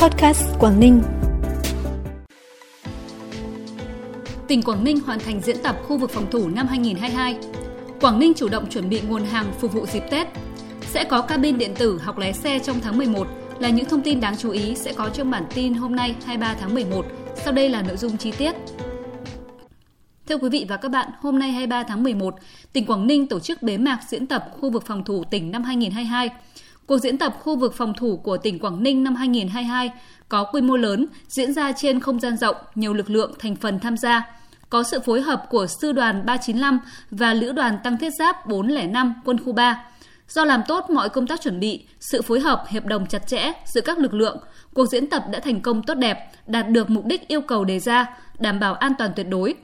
Podcast Quảng Ninh. Tỉnh Quảng Ninh hoàn thành diễn tập khu vực phòng thủ năm 2022. Quảng Ninh chủ động chuẩn bị nguồn hàng phục vụ dịp Tết. Sẽ có cabin điện tử học lái xe trong tháng 11 là những thông tin đáng chú ý sẽ có trong bản tin hôm nay 23 tháng 11. Sau đây là nội dung chi tiết. Thưa quý vị và các bạn, hôm nay 23 tháng 11, tỉnh Quảng Ninh tổ chức bế mạc diễn tập khu vực phòng thủ tỉnh năm 2022. Cuộc diễn tập khu vực phòng thủ của tỉnh Quảng Ninh năm 2022 có quy mô lớn, diễn ra trên không gian rộng, nhiều lực lượng thành phần tham gia. Có sự phối hợp của Sư đoàn 395 và Lữ đoàn Tăng Thiết Giáp 405 Quân khu 3. Do làm tốt mọi công tác chuẩn bị, sự phối hợp hiệp đồng chặt chẽ giữa các lực lượng, cuộc diễn tập đã thành công tốt đẹp, đạt được mục đích yêu cầu đề ra, đảm bảo an toàn tuyệt đối,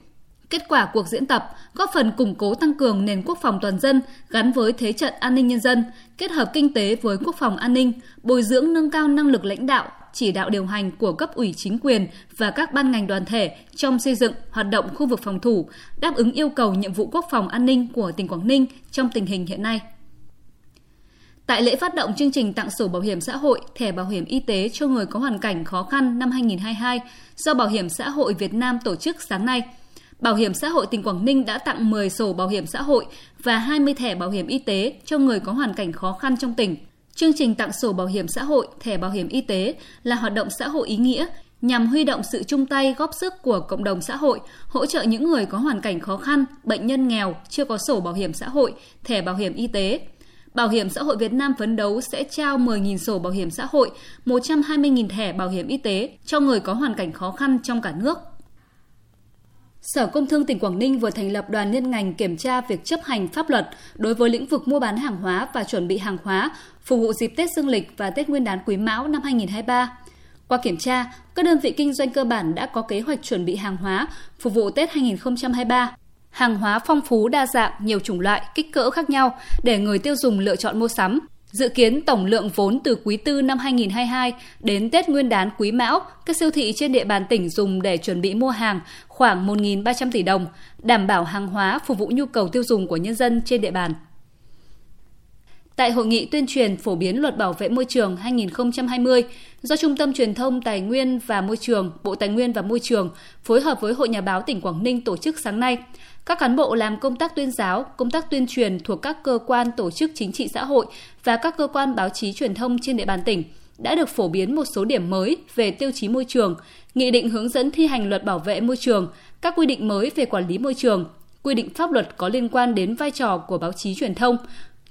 Kết quả cuộc diễn tập góp phần củng cố tăng cường nền quốc phòng toàn dân gắn với thế trận an ninh nhân dân, kết hợp kinh tế với quốc phòng an ninh, bồi dưỡng nâng cao năng lực lãnh đạo, chỉ đạo điều hành của cấp ủy chính quyền và các ban ngành đoàn thể trong xây dựng hoạt động khu vực phòng thủ, đáp ứng yêu cầu nhiệm vụ quốc phòng an ninh của tỉnh Quảng Ninh trong tình hình hiện nay. Tại lễ phát động chương trình tặng sổ bảo hiểm xã hội, thẻ bảo hiểm y tế cho người có hoàn cảnh khó khăn năm 2022 do Bảo hiểm xã hội Việt Nam tổ chức sáng nay – Bảo hiểm xã hội tỉnh Quảng Ninh đã tặng 10 sổ bảo hiểm xã hội và 20 thẻ bảo hiểm y tế cho người có hoàn cảnh khó khăn trong tỉnh. Chương trình tặng sổ bảo hiểm xã hội, thẻ bảo hiểm y tế là hoạt động xã hội ý nghĩa nhằm huy động sự chung tay góp sức của cộng đồng xã hội, hỗ trợ những người có hoàn cảnh khó khăn, bệnh nhân nghèo, chưa có sổ bảo hiểm xã hội, thẻ bảo hiểm y tế. Bảo hiểm xã hội Việt Nam phấn đấu sẽ trao 10.000 sổ bảo hiểm xã hội, 120.000 thẻ bảo hiểm y tế cho người có hoàn cảnh khó khăn trong cả nước. Sở Công Thương tỉnh Quảng Ninh vừa thành lập đoàn liên ngành kiểm tra việc chấp hành pháp luật đối với lĩnh vực mua bán hàng hóa và chuẩn bị hàng hóa phục vụ dịp Tết Dương lịch và Tết Nguyên đán Quý Mão năm 2023. Qua kiểm tra, các đơn vị kinh doanh cơ bản đã có kế hoạch chuẩn bị hàng hóa phục vụ Tết 2023. Hàng hóa phong phú đa dạng, nhiều chủng loại, kích cỡ khác nhau để người tiêu dùng lựa chọn mua sắm. Dự kiến tổng lượng vốn từ quý tư năm 2022 đến Tết Nguyên đán Quý Mão, các siêu thị trên địa bàn tỉnh dùng để chuẩn bị mua hàng khoảng 1.300 tỷ đồng, đảm bảo hàng hóa phục vụ nhu cầu tiêu dùng của nhân dân trên địa bàn. Tại hội nghị tuyên truyền phổ biến luật bảo vệ môi trường 2020 do Trung tâm Truyền thông Tài nguyên và Môi trường, Bộ Tài nguyên và Môi trường phối hợp với Hội Nhà báo tỉnh Quảng Ninh tổ chức sáng nay, các cán bộ làm công tác tuyên giáo, công tác tuyên truyền thuộc các cơ quan tổ chức chính trị xã hội và các cơ quan báo chí truyền thông trên địa bàn tỉnh đã được phổ biến một số điểm mới về tiêu chí môi trường, nghị định hướng dẫn thi hành luật bảo vệ môi trường, các quy định mới về quản lý môi trường, quy định pháp luật có liên quan đến vai trò của báo chí truyền thông.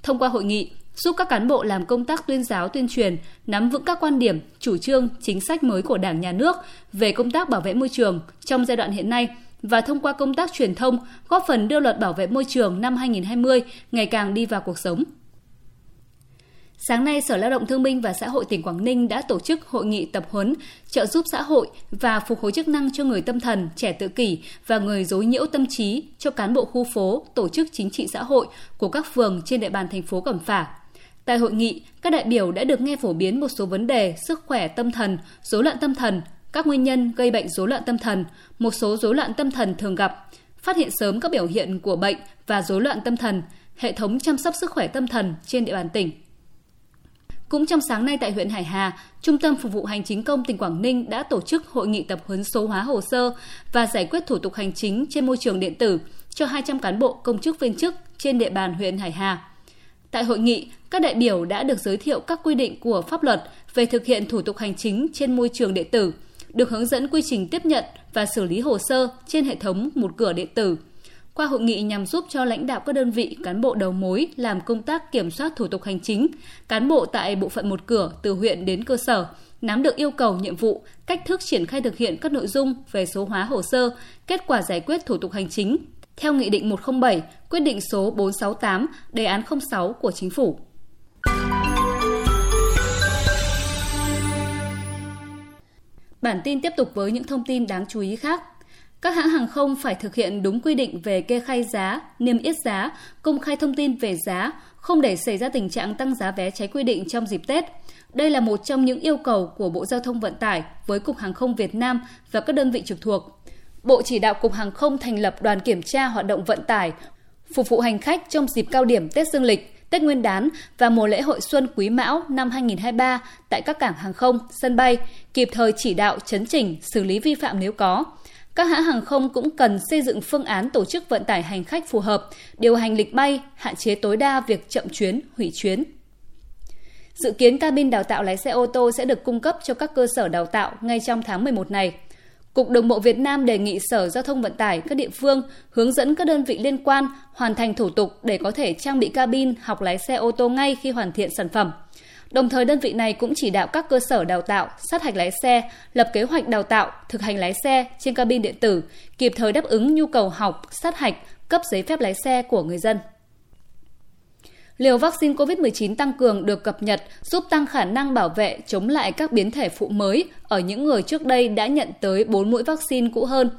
Thông qua hội nghị, giúp các cán bộ làm công tác tuyên giáo tuyên truyền nắm vững các quan điểm, chủ trương, chính sách mới của Đảng nhà nước về công tác bảo vệ môi trường trong giai đoạn hiện nay và thông qua công tác truyền thông góp phần đưa luật bảo vệ môi trường năm 2020 ngày càng đi vào cuộc sống. Sáng nay, Sở Lao động Thương binh và Xã hội tỉnh Quảng Ninh đã tổ chức hội nghị tập huấn trợ giúp xã hội và phục hồi chức năng cho người tâm thần, trẻ tự kỷ và người dối nhiễu tâm trí cho cán bộ khu phố, tổ chức chính trị xã hội của các phường trên địa bàn thành phố Cẩm Phả. Tại hội nghị, các đại biểu đã được nghe phổ biến một số vấn đề sức khỏe tâm thần, rối loạn tâm thần, các nguyên nhân gây bệnh rối loạn tâm thần, một số rối loạn tâm thần thường gặp, phát hiện sớm các biểu hiện của bệnh và rối loạn tâm thần, hệ thống chăm sóc sức khỏe tâm thần trên địa bàn tỉnh. Cũng trong sáng nay tại huyện Hải Hà, Trung tâm Phục vụ Hành chính công tỉnh Quảng Ninh đã tổ chức hội nghị tập huấn số hóa hồ sơ và giải quyết thủ tục hành chính trên môi trường điện tử cho 200 cán bộ công chức viên chức trên địa bàn huyện Hải Hà. Tại hội nghị, các đại biểu đã được giới thiệu các quy định của pháp luật về thực hiện thủ tục hành chính trên môi trường điện tử, được hướng dẫn quy trình tiếp nhận và xử lý hồ sơ trên hệ thống một cửa điện tử. Qua hội nghị nhằm giúp cho lãnh đạo các đơn vị, cán bộ đầu mối làm công tác kiểm soát thủ tục hành chính, cán bộ tại bộ phận một cửa từ huyện đến cơ sở, nắm được yêu cầu nhiệm vụ, cách thức triển khai thực hiện các nội dung về số hóa hồ sơ, kết quả giải quyết thủ tục hành chính, theo Nghị định 107, quyết định số 468, đề án 06 của Chính phủ. Bản tin tiếp tục với những thông tin đáng chú ý khác. Các hãng hàng không phải thực hiện đúng quy định về kê khai giá, niêm yết giá, công khai thông tin về giá, không để xảy ra tình trạng tăng giá vé trái quy định trong dịp Tết. Đây là một trong những yêu cầu của Bộ Giao thông Vận tải với Cục Hàng không Việt Nam và các đơn vị trực thuộc. Bộ chỉ đạo Cục Hàng không thành lập đoàn kiểm tra hoạt động vận tải, phục vụ hành khách trong dịp cao điểm Tết Dương lịch Tết Nguyên đán và mùa lễ hội Xuân Quý Mão năm 2023 tại các cảng hàng không, sân bay, kịp thời chỉ đạo chấn chỉnh, xử lý vi phạm nếu có. Các hãng hàng không cũng cần xây dựng phương án tổ chức vận tải hành khách phù hợp, điều hành lịch bay, hạn chế tối đa việc chậm chuyến, hủy chuyến. Dự kiến cabin đào tạo lái xe ô tô sẽ được cung cấp cho các cơ sở đào tạo ngay trong tháng 11 này. Cục Đường bộ Việt Nam đề nghị Sở Giao thông Vận tải các địa phương hướng dẫn các đơn vị liên quan hoàn thành thủ tục để có thể trang bị cabin học lái xe ô tô ngay khi hoàn thiện sản phẩm. Đồng thời đơn vị này cũng chỉ đạo các cơ sở đào tạo, sát hạch lái xe, lập kế hoạch đào tạo, thực hành lái xe trên cabin điện tử, kịp thời đáp ứng nhu cầu học, sát hạch, cấp giấy phép lái xe của người dân. Liều vaccine COVID-19 tăng cường được cập nhật giúp tăng khả năng bảo vệ chống lại các biến thể phụ mới ở những người trước đây đã nhận tới 4 mũi vaccine cũ hơn.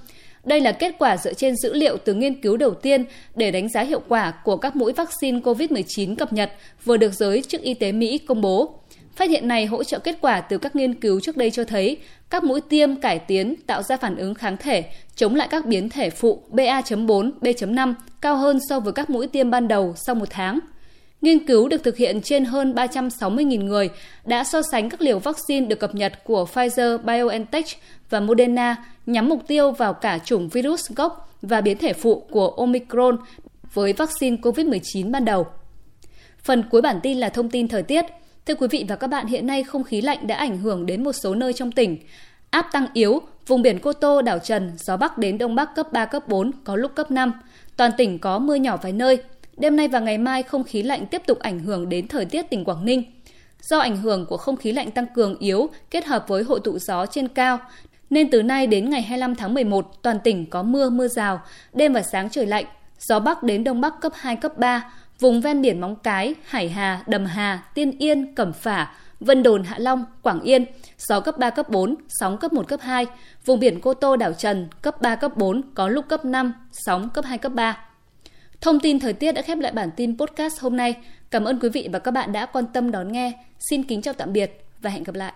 Đây là kết quả dựa trên dữ liệu từ nghiên cứu đầu tiên để đánh giá hiệu quả của các mũi vaccine COVID-19 cập nhật vừa được giới chức y tế Mỹ công bố. Phát hiện này hỗ trợ kết quả từ các nghiên cứu trước đây cho thấy các mũi tiêm cải tiến tạo ra phản ứng kháng thể chống lại các biến thể phụ BA.4, B.5 cao hơn so với các mũi tiêm ban đầu sau một tháng. Nghiên cứu được thực hiện trên hơn 360.000 người đã so sánh các liều vaccine được cập nhật của Pfizer, BioNTech và Moderna nhắm mục tiêu vào cả chủng virus gốc và biến thể phụ của Omicron với vaccine COVID-19 ban đầu. Phần cuối bản tin là thông tin thời tiết. Thưa quý vị và các bạn, hiện nay không khí lạnh đã ảnh hưởng đến một số nơi trong tỉnh. Áp tăng yếu, vùng biển Cô Tô, đảo Trần, gió Bắc đến Đông Bắc cấp 3, cấp 4, có lúc cấp 5. Toàn tỉnh có mưa nhỏ vài nơi, Đêm nay và ngày mai không khí lạnh tiếp tục ảnh hưởng đến thời tiết tỉnh Quảng Ninh. Do ảnh hưởng của không khí lạnh tăng cường yếu kết hợp với hội tụ gió trên cao, nên từ nay đến ngày 25 tháng 11, toàn tỉnh có mưa mưa rào, đêm và sáng trời lạnh, gió bắc đến đông bắc cấp 2 cấp 3, vùng ven biển Móng Cái, Hải Hà, Đầm Hà, Tiên Yên, Cẩm Phả, Vân Đồn, Hạ Long, Quảng Yên, gió cấp 3 cấp 4, sóng cấp 1 cấp 2, vùng biển Cô Tô, đảo Trần cấp 3 cấp 4, có lúc cấp 5, sóng cấp 2 cấp 3. Thông tin thời tiết đã khép lại bản tin podcast hôm nay. Cảm ơn quý vị và các bạn đã quan tâm đón nghe. Xin kính chào tạm biệt và hẹn gặp lại.